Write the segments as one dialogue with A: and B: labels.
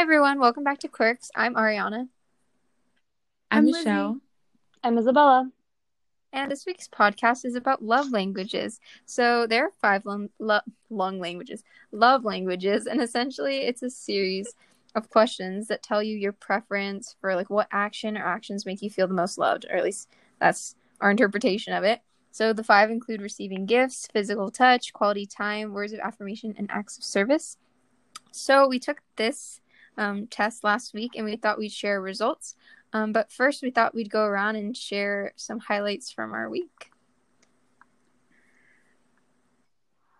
A: Hi, everyone. Welcome back to Quirks. I'm Ariana.
B: I'm,
C: I'm
B: Michelle.
C: Lizzie.
D: I'm Isabella.
A: And this week's podcast is about love languages. So there are five long, lo- long languages, love languages, and essentially it's a series of questions that tell you your preference for like what action or actions make you feel the most loved, or at least that's our interpretation of it. So the five include receiving gifts, physical touch, quality time, words of affirmation, and acts of service. So we took this um, test last week and we thought we'd share results. Um, but first, we thought we'd go around and share some highlights from our week.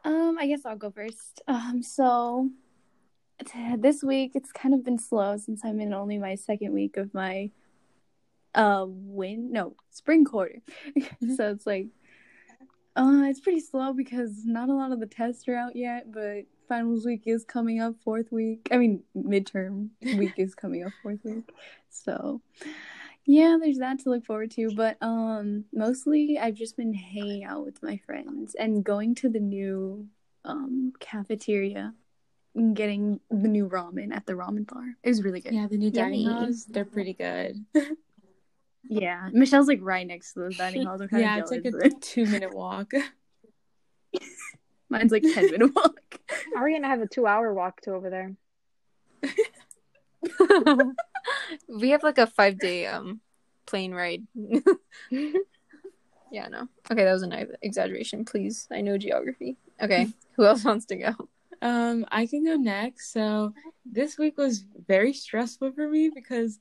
C: Um, I guess I'll go first. Um, so t- this week it's kind of been slow since I'm in only my second week of my uh win no spring quarter. so it's like uh it's pretty slow because not a lot of the tests are out yet, but finals week is coming up fourth week. I mean midterm week is coming up fourth week. So yeah, there's that to look forward to. But um mostly I've just been hanging out with my friends and going to the new um cafeteria and getting the new ramen at the ramen bar. It was really good.
B: Yeah, the new dining halls, they're pretty good.
C: Yeah. Michelle's like right next to those dining halls.
B: Yeah, it's like a two minute walk.
C: Mine's like ten minute walk.
D: Are we gonna have a two-hour walk to over there?
A: we have like a five day um plane ride. yeah, no. Okay, that was an exaggeration. Please, I know geography. Okay, who else wants to go?
B: Um, I can go next. So this week was very stressful for me because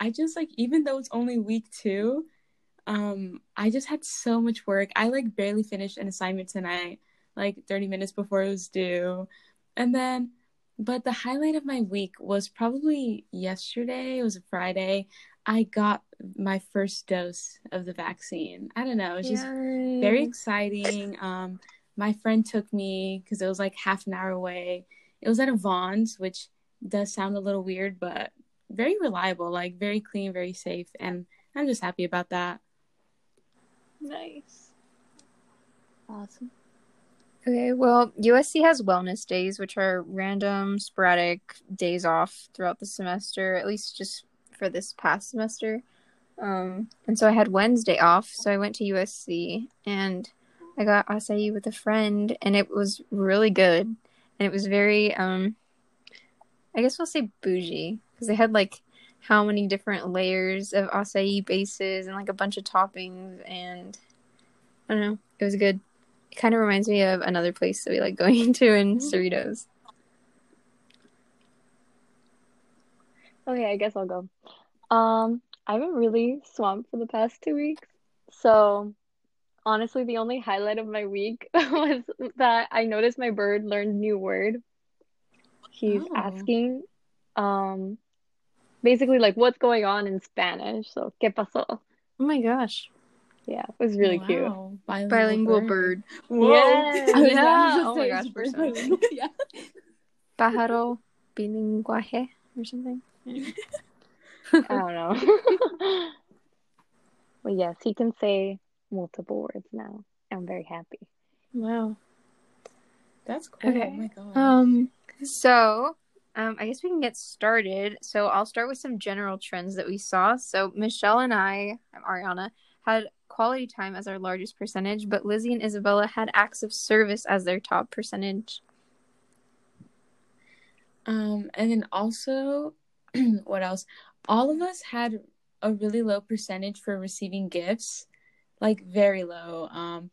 B: I just like even though it's only week two, um, I just had so much work. I like barely finished an assignment tonight, like 30 minutes before it was due. And then but the highlight of my week was probably yesterday. It was a Friday. I got my first dose of the vaccine. I don't know. It was just very exciting. Um, my friend took me because it was like half an hour away. It was at a Vons, which does sound a little weird, but very reliable, like very clean, very safe, and I'm just happy about that.
A: nice.
C: Awesome.
A: Okay, well, USC has wellness days, which are random, sporadic days off throughout the semester, at least just for this past semester. Um, and so I had Wednesday off, so I went to USC and I got acai with a friend, and it was really good. And it was very, um, I guess we'll say bougie, because they had like how many different layers of acai bases and like a bunch of toppings, and I don't know, it was good. It kind of reminds me of another place that we like going to in Cerritos.
D: Okay, I guess I'll go. Um, I've been really swamped for the past two weeks. So honestly, the only highlight of my week was that I noticed my bird learned new word. He's
B: Oh.
D: asking, um, basically like what's going on in Spanish. So, ¿qué pasó?
A: Oh my gosh.
D: Yeah, it was really cute.
B: Wow,
A: Bilingual bird.
B: Whoa.
D: Yes.
B: I
A: Yeah, oh my gosh,
B: it's
A: we're so-
B: yeah.
A: Pájaro bilinguaje or something.
D: I don't know. well, yes, he can say multiple words now. I'm very happy.
A: Wow.
B: That's cool.
A: Okay.
B: Oh my god.
A: Um, so, um, I guess we can get started. So I'll start with some general trends that we saw. So Michelle and I, I'm Ariana, had quality time as our largest percentage, but Lizzie and Isabella had acts of service as their top percentage.
B: Um, and then also, what else? All of us had a really low percentage for receiving gifts, like very low. Um,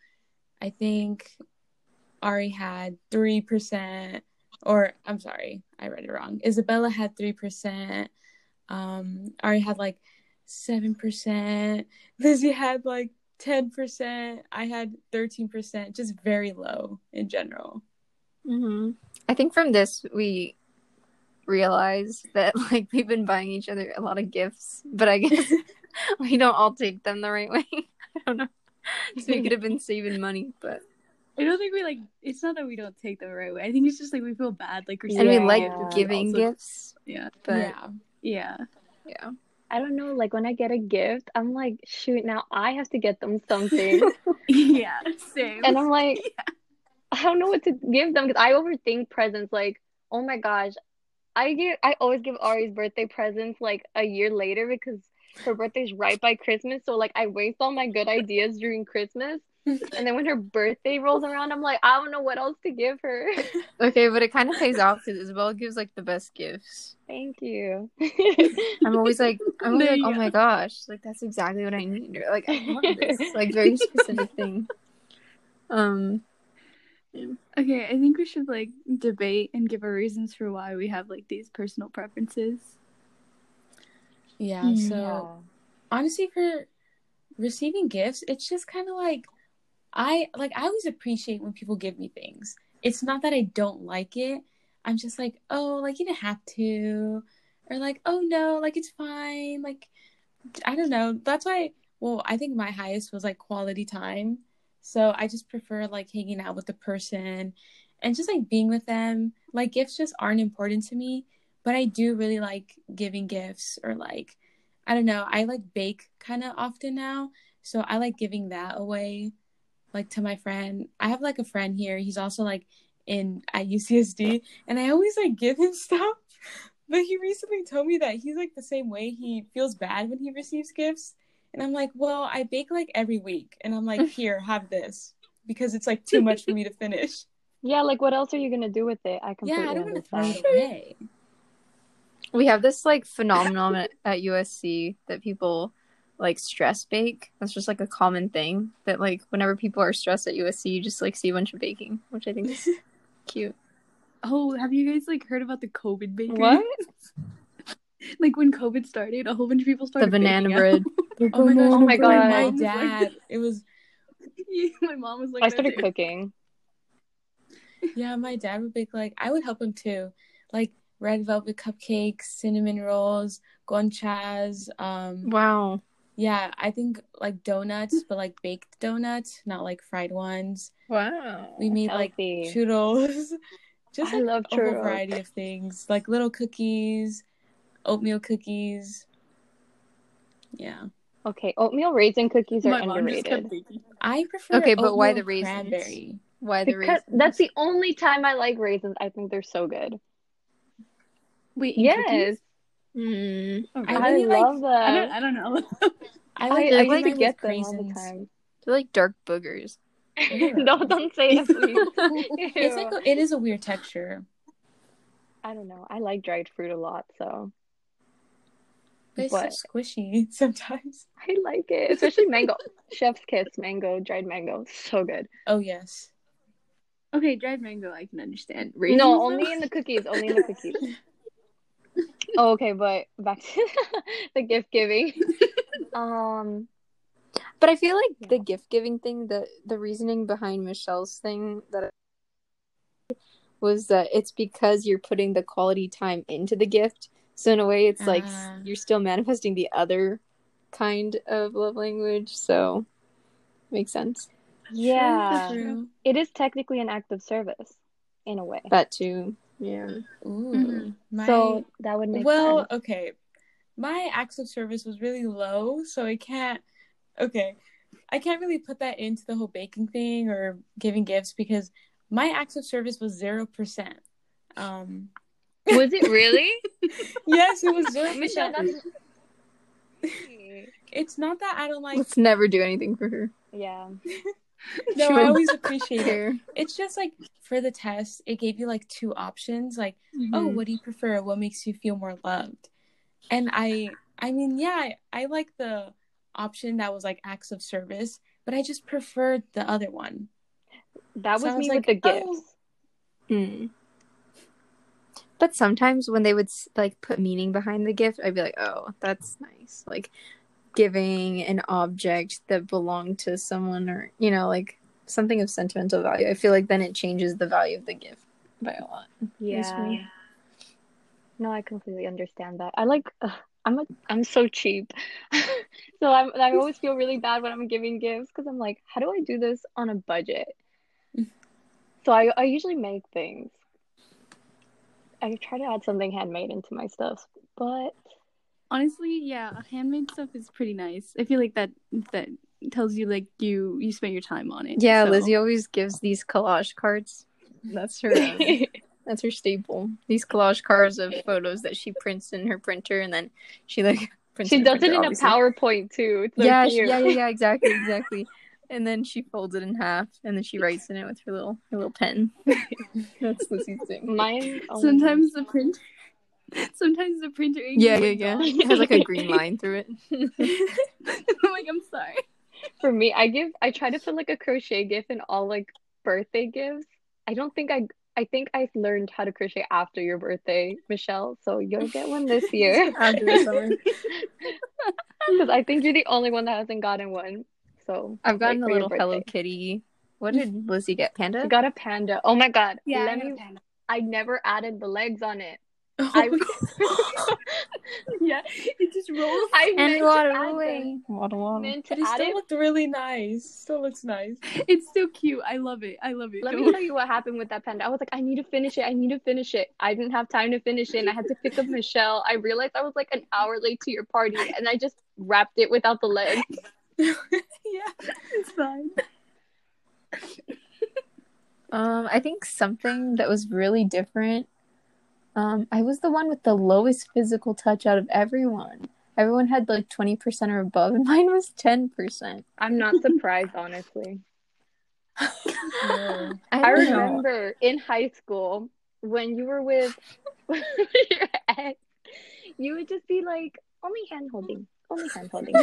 B: I think Ari had three percent, or I'm sorry, I read it wrong. Isabella had three percent. Um, Ari had like seven percent. Lizzie had like ten percent. I had thirteen percent. Just very low in general.
A: Mm-hmm. I think from this we realized that like we've been buying each other a lot of gifts, but I guess we don't all take them the right way. I don't know. So we could have been saving money, but
C: I don't think we like. It's not that we don't take them the right way. I think it's just like we feel bad, like we're
A: and we like
D: Yeah.
A: giving
C: also-
A: gifts,
C: Yeah,
A: but
B: yeah.
C: yeah,
A: yeah.
D: I don't know, like when I get a gift, I'm like, shoot, now I have to get them something.
C: yeah. Same.
D: and I'm like, I don't know what to give them because I overthink presents. Like, oh my gosh, I give I always give Ari's birthday presents like a year later because her birthday's right by Christmas. So like I waste all my good ideas during Christmas. And then when her birthday rolls around, I'm like, I don't know what else to give her.
A: Okay, but it kind of pays off because Isabel gives like the best gifts.
D: Thank you.
A: I'm always like, I'm always like, oh my gosh, like that's exactly what I need. Or, like I want this, like very specific thing. Um,
C: Okay, I think we should like debate and give our reasons for why we have like these personal preferences.
B: Yeah.
A: Mm.
B: So honestly, for receiving gifts, it's just kind of like I like I always appreciate when people give me things. It's not that I don't like it. I'm just like, oh, like you didn't have to, or like, oh no, like it's fine. Like I don't know. That's why. Well, I think my highest was like quality time. So I just prefer like hanging out with the person and just like being with them. Like gifts just aren't important to me, but I do really like giving gifts or like I don't know. I like bake kind of often now, so I like giving that away like to my friend. I have like a friend here. He's also like in at UCSD and I always like give him stuff. But he recently told me that he's like the same way. He feels bad when he receives gifts. And I'm like, "Well, I bake like every week." And I'm like, "Here, have this." Because it's like too much for me to finish.
D: Yeah, like what else are you gonna do with it? I completely
B: Yeah, I don't want to throw it away.
A: we have this like phenomenon at, at USC that people like stress bake. That's just like a common thing that like whenever people are stressed at USC, you just like see a bunch of baking, which I think is cute.
C: Oh, have you guys like heard about the COVID bakery?
D: What?
C: like when COVID started, a whole bunch of people started
A: The
C: banana
A: bread.
B: Oh my gosh,
D: Oh my
B: my
D: God.
B: My
C: mom was like
B: dad. It was
C: My mom was like,
D: I started cooking.
B: Yeah, my dad would bake like I would help him too. Like red velvet cupcakes, cinnamon rolls, conchas. Um
A: Wow.
B: Yeah, I think like donuts, but like baked donuts, not like fried ones.
A: Wow.
B: We made like
D: Healthy.
B: churros. Just
D: I
B: like
D: love
B: a whole
D: churros.
B: variety of things. Like little cookies, oatmeal cookies. Yeah.
D: Okay, oatmeal raisin cookies are
C: My mom just kept
D: underrated.
B: I prefer
A: Okay, but why the raisins?
B: cranberry.
A: Why the
D: Because
A: reason?
D: that's the only time I like raisins. I think they're so good.
C: Wait, in
D: Yes,
C: cookies?
A: Mm.
C: Oh,
B: I
C: really?
D: I,
B: really like-
D: love them.
C: I don't. I don't know.
B: I
D: I,
B: like
D: I
A: I
B: I
A: like
D: usually
B: with
D: get them all the time.
A: They're like dark boogers.
D: no, don't say it, please.
B: It's like a, it is a weird texture.
D: I don't know. I like dried fruit a lot, so
B: But it's
D: But-
B: so squishy sometimes.
D: I like it. Especially mango. Chef's kiss mango, dried mango. So good.
B: Oh yes.
C: okay, dried mango, I can understand. Raisins,
D: no,
C: though?
D: only in the cookies. Only in the cookies. Oh, okay, but back to the gift giving. um,
A: But I feel like
D: Yeah.
A: the gift giving thing, the the reasoning behind Michelle's thing that was that it's because you're putting the quality time into the gift. So in a way, it's like
B: Ah.
A: you're still manifesting the other kind of love language. So makes sense.
D: yeah,
B: True.
D: it is technically an act of service, in a way.
A: That too. Yeah.
B: Ooh.
C: Mhm.
B: My,
D: so that would make
B: well,
D: sense.
B: okay. My acts of service was really low, so I can't. Okay, I can't really put that into the whole baking thing or giving gifts because my acts of service was zero percent. Um.
D: Was it really?
B: Yes, it was zero
D: Michelle, that's
B: It's not that I don't like.
A: Let's never do anything for her.
D: yeah.
B: No, I always appreciate it. It's just like for the test, it gave you like two options, like
A: Mm-hmm.
B: oh what do you prefer what makes you feel more loved and i i mean yeah I, I like the option that was like acts of service but i just preferred the other one
D: That
B: So
D: was me
B: like,
D: with the
B: oh.
D: gifts.
A: Mm. But sometimes when they would like put meaning behind the gift, I'd be like, "Oh, that's nice." Like giving an object that belonged to someone, or you know, like something of sentimental value. I feel like then it changes the value of the gift by a lot.
D: Yeah. No, I completely understand that. I like ugh, I'm a I'm so cheap. So I'm I always feel really bad when I'm giving gifts because I'm like, how do I do this on a budget? So I I usually make things. I try to add something handmade into my stuff, but
C: Honestly, yeah, handmade stuff is pretty nice. I feel like that that tells you like you you spent your time on it.
A: Yeah,
C: so-
A: Lizzie always gives these collage cards. That's her. um, That's her staple. These collage cards of photos that she prints in her printer, and then she like prints.
D: She
A: in her
D: does it
A: printer,
D: in a. PowerPoint too. It's so
A: yeah, she- yeah, yeah, yeah, exactly, exactly. And then she folds it in half, and then she writes in it with her little her little pen. That's Lucy's thing.
D: Mine.
C: Sometimes the printer. Sometimes the printer. ink
A: Yeah, yeah, yeah.
C: gone.
A: It has like a green line through it.
C: I'm like, I'm sorry.
D: For me, I give I try to put like a crochet gift in all like birthday gifts. I don't think I I think I learned how to crochet after your birthday, Michelle. So you'll get one this year
A: After the summer.
D: because I think you're the only one that hasn't gotten one. So
A: I've gotten
D: like,
A: a little Hello. Kitty. What did Lizzie get? Panda?
D: I got a panda. Oh my god!
C: Yeah,
D: Let
C: I
D: me.
C: panda.
D: I never added the legs on it.
B: Oh
D: I-
B: my
C: yeah, it just rolls.
D: I meant
A: and
D: to
A: waddle
D: add
A: away.
D: them.
A: Waddle waddle.
B: But it still
D: it.
B: looked really nice. Still looks nice.
C: It's so cute. I love it. I love it.
D: Let
C: Don't
D: me tell you what happened with that panda. I was like, I need to finish it. I need to finish it. I didn't have time to finish it, and I had to pick up Michelle. I realized I was like an hour late to your party, and I just wrapped it without the legs.
B: yeah.
C: It's fine.
A: Um, I think something that was really different. Um, I was the one with the lowest physical touch out of everyone. Everyone had like twenty percent or above, and mine was ten percent.
D: I'm not surprised, honestly.
B: Yeah.
A: I,
D: I
A: don't know.
D: remember in high school when you were with your ex, you would just be like, only hand holding, only hand holding.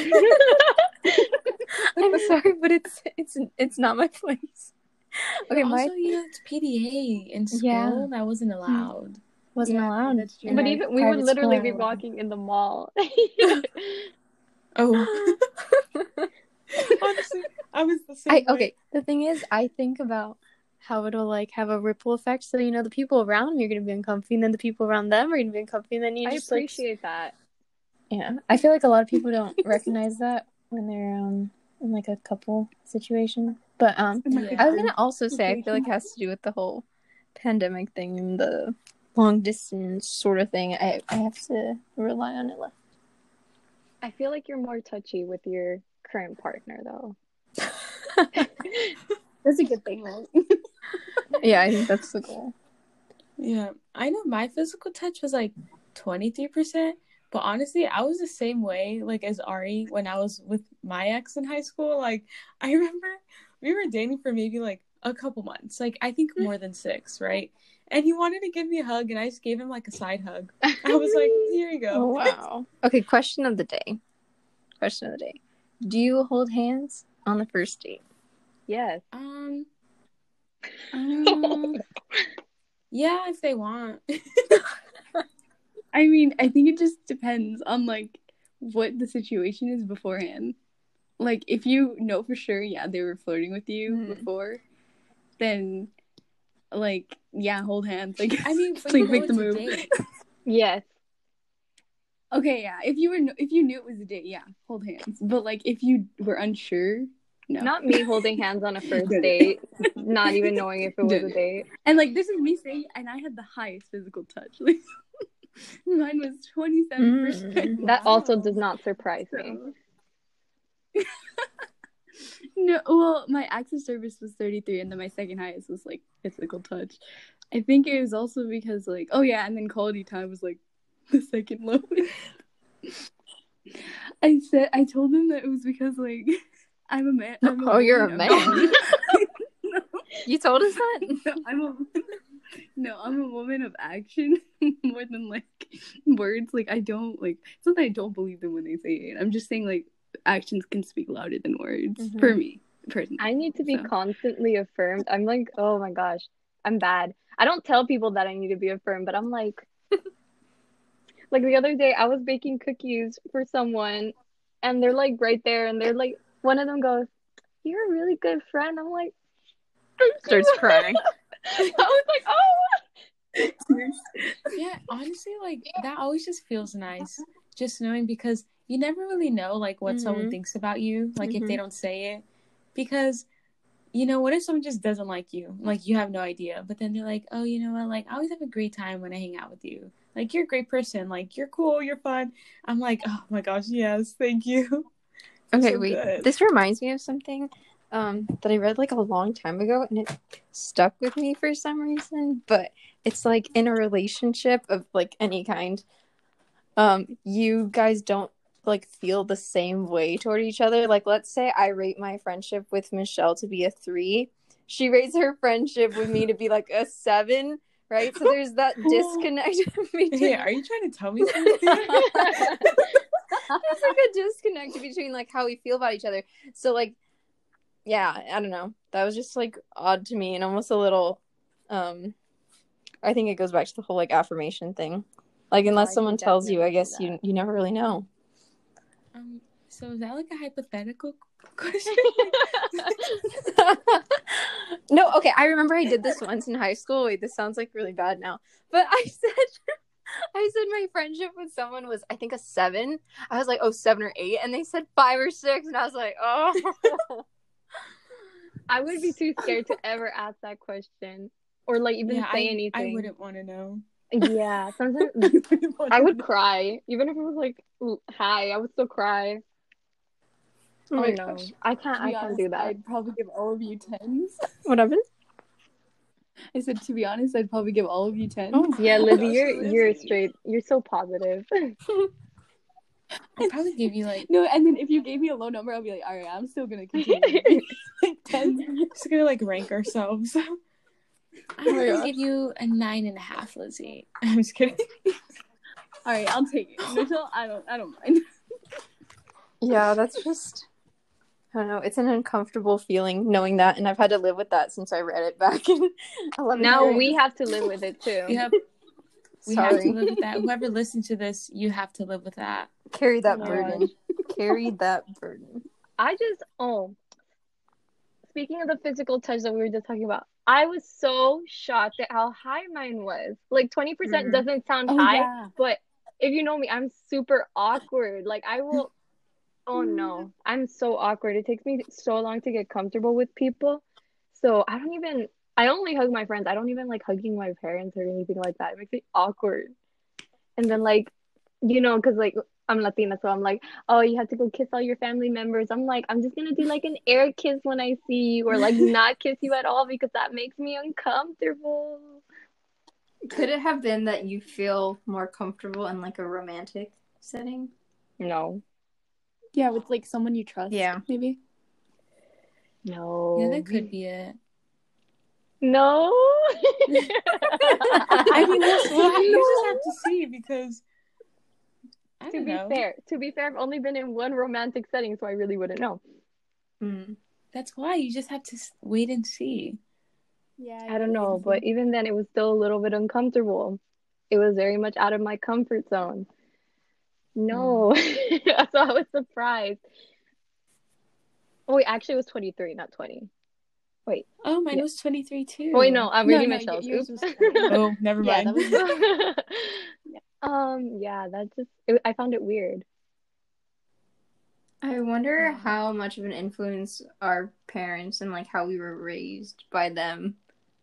A: I'm sorry, but it's it's it's not my place. Okay,
B: But
A: my
B: also, you know, it's PDA in school.
A: Yeah.
B: That wasn't allowed.
A: Wasn't
C: Yeah,
A: allowed.
C: that's true.
D: but even we would literally
A: school.
D: be walking in the mall.
B: Oh. Honestly, I was the same.
A: I okay. The thing is, I think about how it'll like have a ripple effect. So you know, the people around me are gonna be uncomfy, and then the people around them are gonna be uncomfy, and then you
D: I
A: just like
D: appreciate that.
A: Yeah, I feel like a lot of people don't recognize that when they're um in like a couple situation. But um,
B: Yeah.
A: I was gonna also say I feel like it has to do with the whole pandemic thing and the long distance sort of thing. I I have to rely on it less.
D: I feel like you're more touchy with your current partner, though.
C: That's a good thing, right?
A: yeah, I think that's the goal.
B: Yeah, I know my physical touch was like 23%, but honestly, I was the same way like as Ari when I was with my ex in high school. Like, I remember we were dating for maybe like a couple months, like I think hmm. more than six, right? And he wanted to give me a hug, and I just gave him like a side hug. I was like, here you go.
A: Oh wow. Okay, question of the day. Question of the day. Do you hold hands on the first date?
D: Yes.
B: Um,
C: Um,
B: yeah, if they want.
C: I mean, I think it just depends on like what the situation is beforehand. Like, if you know for sure, yeah, they were flirting with you
A: Mhm.
C: before, then like, yeah, hold hands. Like,
B: I mean, but
C: like make the move.
D: Yes.
C: Okay, yeah. If you were, if you knew it was a date, yeah, hold hands. But like, if you were unsure, no.
D: Not me holding hands on a first date, not even knowing if it was a date.
C: And like, this is me saying, and I had the highest physical touch. Like, mine was twenty seven percent.
A: Mm.
D: That also does not surprise me.
C: No, well, my of service was 33, and then my second highest was like physical touch. I think it was also because, like, oh yeah, and then quality time was like the second lowest. I said, I told him that it was because, like, I'm a man. I'm
A: Oh, you're a man.
C: No,
A: You told us that?
C: no, I'm a no, I'm a woman of action more than like words. Like, I don't like. It's not that I don't believe them when they say it. I'm just saying, like, actions can speak louder than words
A: Mhm.
C: for me personally.
D: I need to be
C: So.
D: constantly affirmed. I'm like, oh my gosh, I'm bad. I don't tell people that I need to be affirmed, but I'm like, like the other day, I was baking cookies for someone, and they're like right there, and they're like, one of them goes, "You're a really good friend." I'm like,
A: Starts crying.
D: I was like, oh.
B: yeah honestly like that always just feels nice just knowing because you never really know like what someone
A: Mhm.
B: thinks about you like if they
A: Mhm.
B: don't say it because you know what if someone just doesn't like you like you have no idea but then they're like oh you know what like i always have a great time when i hang out with you like you're a great person like you're cool you're fun i'm like oh my gosh yes thank you
A: Okay,
B: So
A: wait.
B: good.
A: This reminds me of something. um that I read like a long time ago and it stuck with me for some reason, but it's like in a relationship of like any kind, um, you guys don't like feel the same way toward each other. Like let's say I rate my friendship with Michelle to be a three. She rates her friendship with me to be like a seven, right? So there's that disconnect between
B: Hey, are you trying to tell me something?
A: there's like a disconnect between like how we feel about each other. So like yeah, I don't know. That was just like odd to me and almost a little um I think it goes back to the whole like affirmation thing. Like unless someone tells you, I guess you you never really know.
B: Um, so is that like a hypothetical question?
A: no, okay, I remember I did this once in high school. Wait, this sounds like really bad now. But I said I said my friendship with someone was I think a seven. I was like, oh seven or eight, and they said five or six, and I was like, oh
D: I would be too scared to ever ask that question or like even
B: yeah,
D: say
B: I,
D: anything.
B: I wouldn't want to know.
D: Yeah, sometimes I would cry even if it was like "Ooh, hi. I would still cry.
A: Oh
D: Oh,
A: my
D: no,
A: gosh.
D: I can't.
C: To
D: I
C: be
D: can't
C: honest,
D: do that.
C: I'd probably give all of you tens.
A: What happened?
C: I said to be honest, I'd probably give all of you tens.
A: Oh.
D: Yeah,
B: my
D: Lizzie,
B: gosh,
D: you're you're straight. You're so positive.
B: I'd probably give you like
C: No, and then if you gave me a low number, I'll be like, all right, I'm still gonna continue. like tens.
B: just gonna like rank ourselves. I'm
A: Oh
B: gonna give you a nine and a half, Lizzie. I'm just kidding.
C: All right, I'll take it. Mitchell, I don't, I don't mind.
A: Yeah, that's just I don't know. It's an uncomfortable feeling knowing that, and I've had to live with that since I read it back in 11th
D: now
A: grade.
D: we have to live with it too.
B: Yep. We have
A: Sorry.
B: to live with that. Whoever listens to this, you have to live with that.
A: carry that
D: Oh my
A: burden. carry that burden.
D: I just oh, speaking of the physical touch that we were just talking about, I was so shocked at how high mine was. Like twenty percent
A: Mhm.
D: doesn't sound
C: Oh
D: high,
C: yeah.
D: but if you know me, I'm super awkward. Like I will. Oh no, I'm so awkward. It takes me so long to get comfortable with people. So I don't even. I only hug my friends. I don't even like hugging my parents or anything like that. It makes me awkward. And then like, you know, because like I'm Latina, so I'm like, oh, you have to go kiss all your family members. I'm like, I'm just gonna do like an air kiss when I see you, or like not kiss you at all because that makes me uncomfortable.
A: Could it have been that you feel more comfortable in like a romantic setting?
D: No,
C: Yeah, with like someone you trust.
A: Yeah.
C: Maybe.
D: no,
B: Yeah, that could be it.
D: no.
B: I mean, that's what you just have to see because I
D: to be
B: know.
D: fair, to be fair, I've only been in one romantic setting, so I really wouldn't know.
A: Mm.
B: That's why you just have to wait and see.
C: Yeah.
D: I don't know, but even then, it was still a little bit uncomfortable. It was very much out of my comfort zone. No, so I was surprised. Oh wait, actually, it was twenty three, not twenty. Wait.
B: Oh, mine
C: Yeah.
B: was 23 too.
D: Oh wait, no, I'm
C: No,
D: reading
C: no,
D: Michelle's. Oops.
B: Oh, never mind.
C: that was-
D: um, yeah, that just it, I found it weird.
A: I wonder how much of an influence our parents and like how we were raised by them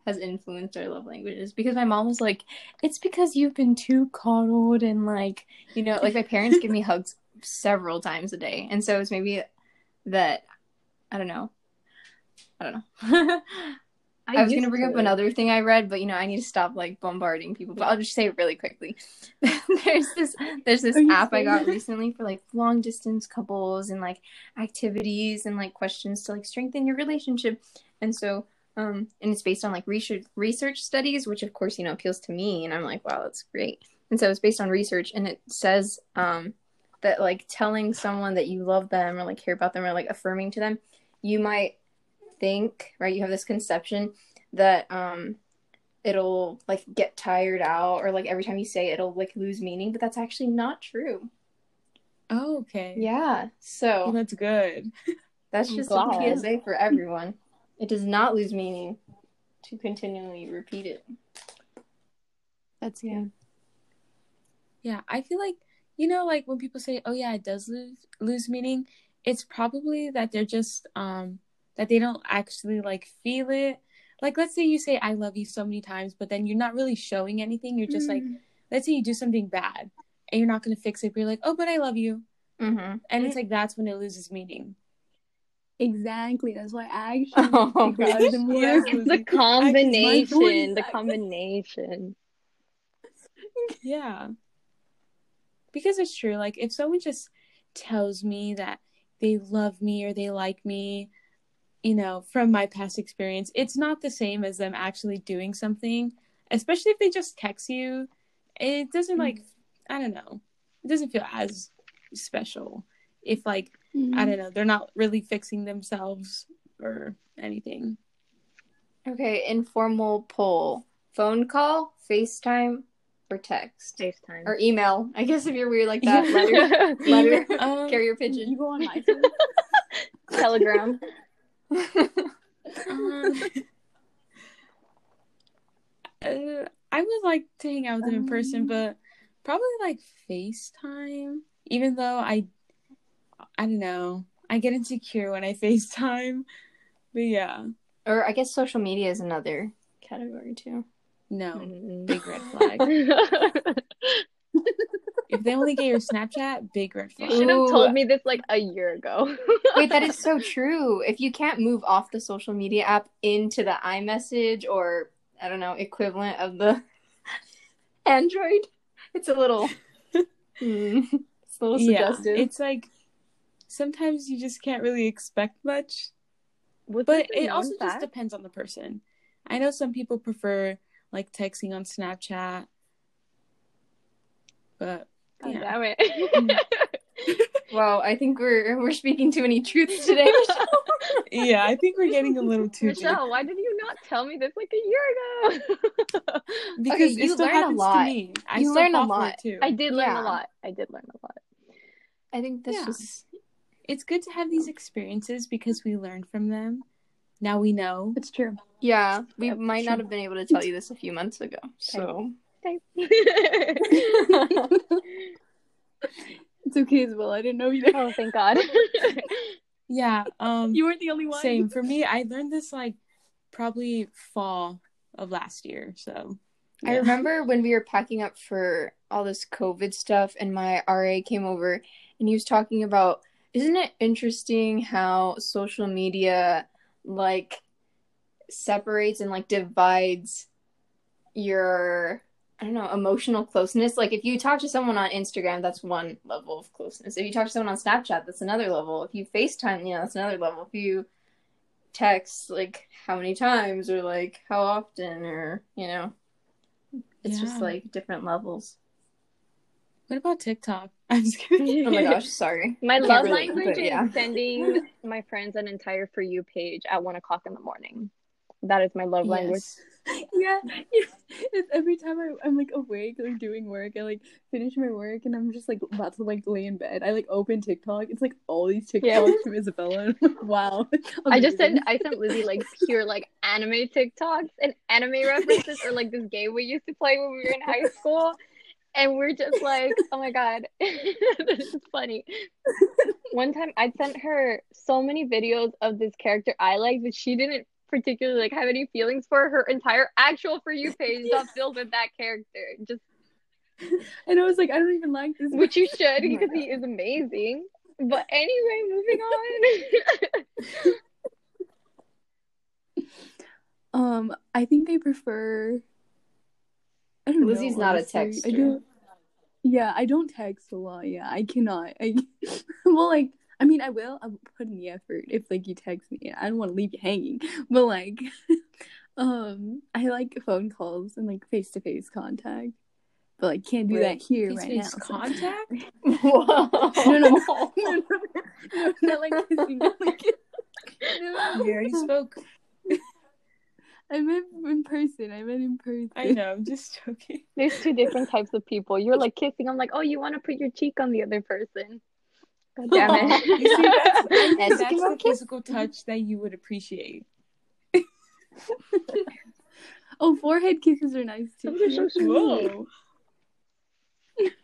A: has influenced our love languages. Because my mom was like, "It's because you've been too coddled and like you know, like my parents give me hugs several times a day, and so it's maybe that I don't know. I don't know. I, was gonna bring up another thing I read, but you know, I need to stop like bombarding people. But I'll just say it really quickly. there's this there's this app I got
C: serious?
A: recently for like long distance couples and like activities and like questions to like strengthen your relationship. And so um and it's based on like research research studies, which of course, you know, appeals to me and I'm like, wow, that's great. And so it's based on research and it says um that like telling someone that you love them or like care about them or like affirming to them, you might think, right? You have this conception that um it'll like get tired out or like every time you say it, it'll like lose meaning, but that's actually not true.
B: Oh, okay.
A: Yeah.
B: Well,
A: So
B: that's good.
A: that's
D: I'm
A: just
D: glad.
A: a PSA for everyone. It does not lose meaning to continually repeat it.
C: That's yeah.
B: Yeah, I feel like you know, like when people say, "Oh yeah, it does lose lose meaning," it's probably that they're just um that they don't actually like feel it. Like, let's say you say "I love you" so many times, but then you're not really showing anything. You're just like, let's say you do something bad, and you're not gonna fix it. But you're like, "Oh, but I love you,"
A: Mm-hmm.
B: and it's like that's when it loses meaning.
C: Exactly. That's why I actually
A: Oh,
C: think about
B: gosh.
C: them more.
B: Yes.
D: It's the combination. The combination.
B: Yeah. Because it's true. Like, if someone just tells me that they love me or they like me, you know, from my past experience, it's not the same as them actually doing something, especially if they just text you. It doesn't, like, I don't know, it doesn't feel as special if, like, I don't know, they're not really fixing themselves or anything.
A: Okay, informal poll. Phone call, FaceTime, or text.
D: FaceTime.
A: Or email. I guess if you're weird like that,
B: Yeah.
A: letter, letter,
B: Um,
A: carrier
C: You
A: pigeon.
C: go on MySpace.
D: Telegram.
B: Um, uh, I would like to hang out with them in person,
C: Um,
B: but probably like FaceTime. Even though I, I don't know, I get insecure when I FaceTime. But yeah,
A: or I guess social media is another category too.
B: no,
D: Mm.
B: big red flag. if they only get your Snapchat, big red
D: You should have told me this like a year ago.
A: Wait, that is so true. If you can't move off the social media app into the iMessage or I don't know, equivalent of the Android, it's a little Hmm, it's a little
B: Yeah,
A: suggestive.
B: it's like sometimes you just can't really expect much.
D: Was
B: But it
D: known
B: also just depends on the person. I know some people prefer like texting on Snapchat, but
D: God
B: yeah.
D: damn it. Mm.
A: wow, I think we're we're speaking too many truths today.
B: yeah, I think we're getting a little too deep
D: Michelle, why did you not tell me this like a year ago?
B: because
A: Okay,
B: it
A: you
B: still
A: learn a lot.
B: to me. I
A: You
B: still
A: learn a lot.
B: too.
D: I did learn
A: Yeah.
D: a lot. I did learn a lot.
A: I think this
B: Yeah.
A: was
B: It's good to have these experiences because we learn from them. Now we know.
C: It's true.
A: yeah. We
D: Yep,
A: might
B: true.
A: not have been able to tell you this a few months ago. So
C: It's okay as well. I didn't know either.
D: oh, thank God.
B: Yeah. Um.
C: You weren't the only one.
B: Same for me. I learned this like probably fall of last year. So
A: I remember when we were packing up for all this COVID stuff, and my RA came over and he was talking about, isn't it interesting how social media like separates and like divides your, I don't know, emotional closeness? Like if you talk to someone on Instagram, that's one level of closeness. If you talk to someone on Snapchat, that's another level. If you FaceTime, you know, that's another level. If you text, like how many times or like how often or, you know. It's just like different levels.
B: What about TikTok? I'm just kidding.
A: Oh my gosh, sorry.
D: My
A: Can't
D: love
A: relate,
D: language
A: but yeah.
D: is sending my friends an entire For You page at one o'clock in the morning. That is my love language.
C: Yeah, it's every time I, I'm like awake, like doing work, I like finish my work, and I'm just like about to like lay in bed. I like open TikTok. It's like all these TikToks
D: Yeah.
C: from Isabella. like, wow.
D: I just sent I sent Lizzie like pure like anime TikToks and anime references or like this game we used to play when we were in high school. And we're just like, oh my god, this is funny. One time I sent her so many videos of this character I liked, but she didn't particularly like have any feelings for her entire actual for you page got filled with that character. Just
C: and I was like, I don't even like this.
D: which you should
A: Oh my
D: because he is amazing. But anyway, moving on.
C: Um, I think they prefer. I don't
A: Lizzie's
C: know,
A: not a
C: honestly. I don't. Yeah, I don't text a lot. Yeah, I cannot. I well, like, I mean, I will. I'll put in the effort if like you text me. I don't want to leave you hanging, but like, um, I like phone calls and like face to face contact, but like can't do that here right now.
B: Face-to-face
C: so-
B: contact?
A: Whoa.
C: No, no, no, no, no, not like kissing. Like, no,
B: You already spoke.
C: I meant in person. I meant in person.
B: I know. I'm just joking.
D: There's two different types of people. You're like kissing. I'm like, oh, you want to put your cheek on the other person. God damn it.
B: You see, that's, I that's the physical touch that you would appreciate.
C: Oh, forehead kisses are nice too.
D: Those are so sweet.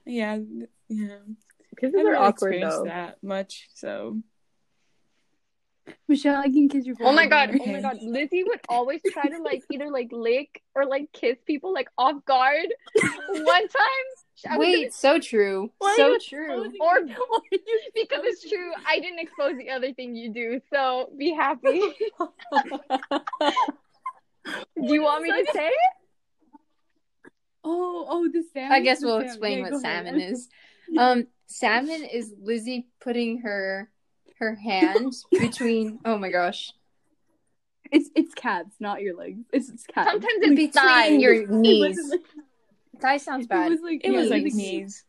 B: Yeah, yeah.
D: Kisses
B: I haven't
D: are
B: really
D: awkward
B: experienced
D: though.
B: that much, so
C: Michelle, I can kiss your
D: Oh my
C: forehead
D: god, oh my god. Lizzie would always try to like either like lick or like kiss people like off guard. One time I
A: Wait, so true.
C: Why
A: so true.
D: Or-
C: me? Why are you
D: because it's true. I didn't expose the other thing you do, so be happy. do you want me to say it?
C: Oh, oh, the salmon.
A: I guess we'll explain
C: Yeah,
A: what
C: go ahead.
A: salmon is. Um, salmon is Lizzie putting her her hand between. Oh my gosh,
C: It's it's calves, not your legs. It's, it's calves.
D: Sometimes
A: between
D: it's thighs.
A: your knees. Thigh sounds
C: It
A: bad.
C: was like
B: It was like
A: Knees.
B: knees.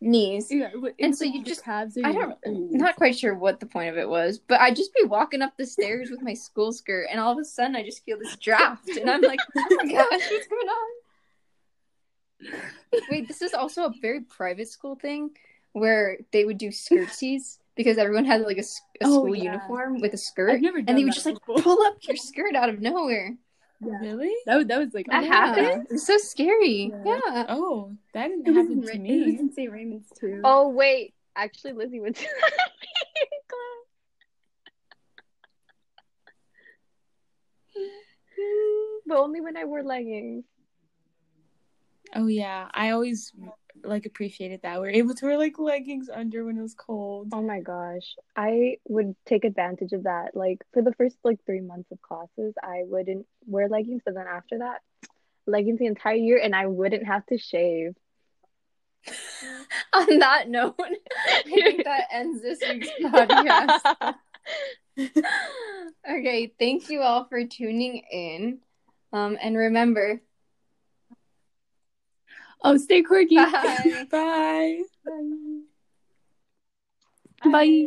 A: Knees.
C: Yeah, it it
A: And so you just-
C: have.
A: I don't.
C: Ooh.
A: Not quite sure what the point of it was, but I'd just be walking up the stairs with my school skirt, and all of a sudden I just feel this draft, and I'm like, oh my gosh, what's going on? Wait, this is also a very private school thing where they would do skirtsies because everyone had like a,
C: Oh,
A: school
C: yeah.
A: uniform with a skirt,
C: I've never done
A: and they would just like pull up your skirt out of nowhere.
C: Yeah.
B: Really?
C: That was, that was like
D: That
C: oh,
A: yeah.
D: happened?
A: It's so scary.
C: Yeah.
A: Yeah.
B: Oh, that didn't
C: It
B: happen to
C: Ra- it was
B: me.
C: in St. Raymond's too.
D: Oh wait, actually, Lizzie went to that but only when I wore leggings.
B: Oh yeah, I always like appreciated that. We are able to wear like leggings under when it was cold.
D: Oh my gosh. I would take advantage of that. Like for the first like three months of classes, I wouldn't wear leggings, but then after that, leggings the entire year and I wouldn't have to shave.
A: On that note, I think that ends this week's podcast. okay, thank you all for tuning in. Um, and remember,
C: Oh, stay quirky.
A: bye.
B: Bye.
C: Bye.